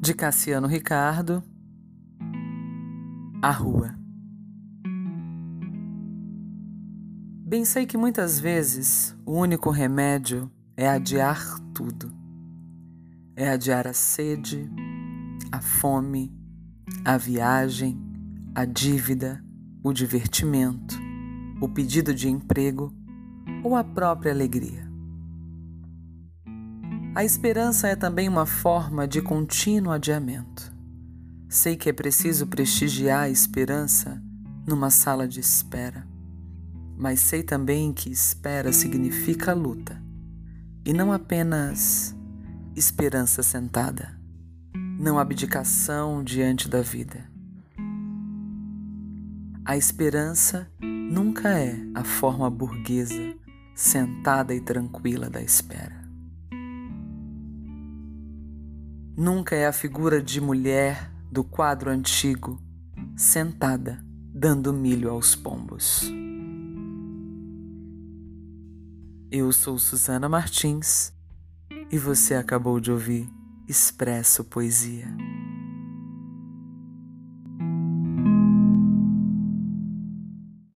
de Cassiano Ricardo, A Rua. Bem sei que muitas vezes o único remédio é adiar tudo. É adiar a sede, a fome, a viagem, a dívida, o divertimento, o pedido de emprego ou a própria alegria. A esperança é também uma forma de contínuo adiamento. Sei que é preciso prestigiar a esperança numa sala de espera, mas sei também que espera significa luta e não apenas esperança sentada, não abdicação diante da vida. A esperança nunca é a forma burguesa, sentada e tranquila da espera. Nunca é a figura de mulher do quadro antigo, sentada, dando milho aos pombos. Eu sou Susana Martins e você acabou de ouvir Expresso Poesia.